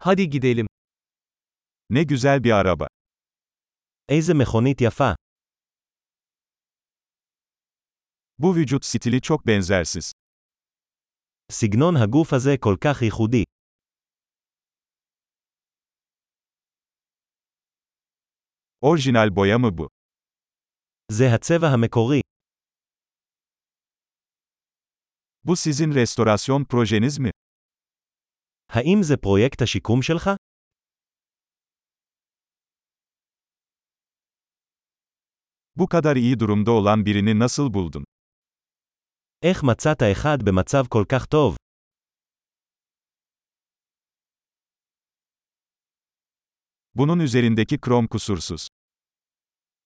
Hadi gidelim. Ne güzel bir araba. איזה מכונית יפה. Bu vücut stili çok benzersiz. סגנון הגוף הזה כל כך ייחודי. Orijinal boya mı bu? זה הצבע המקורי. Bu sizin restorasyon projeniz mi? האם זה פרויקט השיקום שלך? Bu kadar iyi durumda olan birini nasıl buldun? איך מצאת אחד במצב כל כך טוב? Bunun üzerindeki krom kusursuz.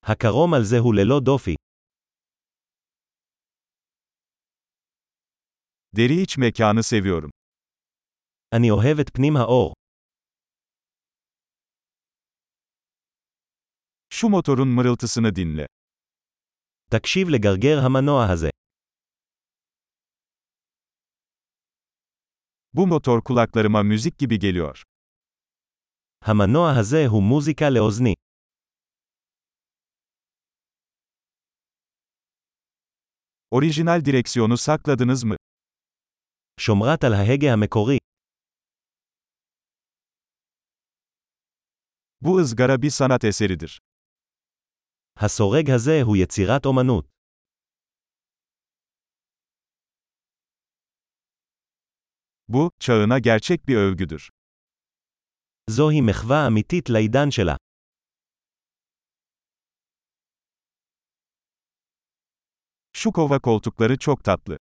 הקרום על זה הוא ללא דופי. Deri iç mekanı seviyorum. אני אוהב את פנים האור. Şu motorun mırıltısını dinle. תקשיב לגרגר המנוע הזה. Bu motor kulaklarıma müzik gibi geliyor. המנוע הזה הוא מוזיקה לאוזני. Orijinal direksiyonu sakladınız mı? שומרת על ההגה המקורי. Bu ızgara bir sanat eseridir. הסורג הזה הוא יצירת אומנות. Bu, çağına gerçek bir övgüdür. זוהי מחווה אמיתית לעידן שלה. Şu kova koltukları çok tatlı.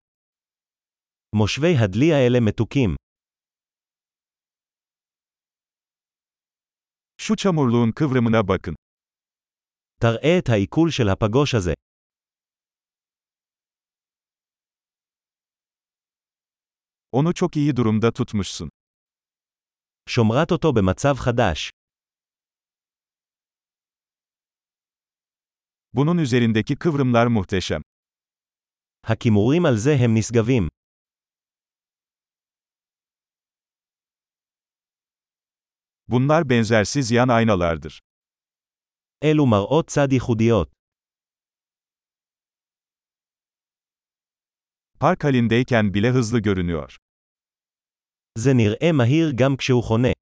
מושבי הדלי האלה מתוקים. Şu çamurluğun kıvrımına bakın. תראה את העיכול של הפגוש הזה. Onu çok iyi durumda tutmuşsun. שומרת אותו במצב חדש. Bunun üzerindeki kıvrımlar muhteşem. הכימורים על זה הם נשגבים. Bunlar benzersiz yan aynalardır. אלו מראות צד ייחודיות. Park halindeyken bile hızlı görünüyor. זה נראה מהיר גם כשהוא חונה.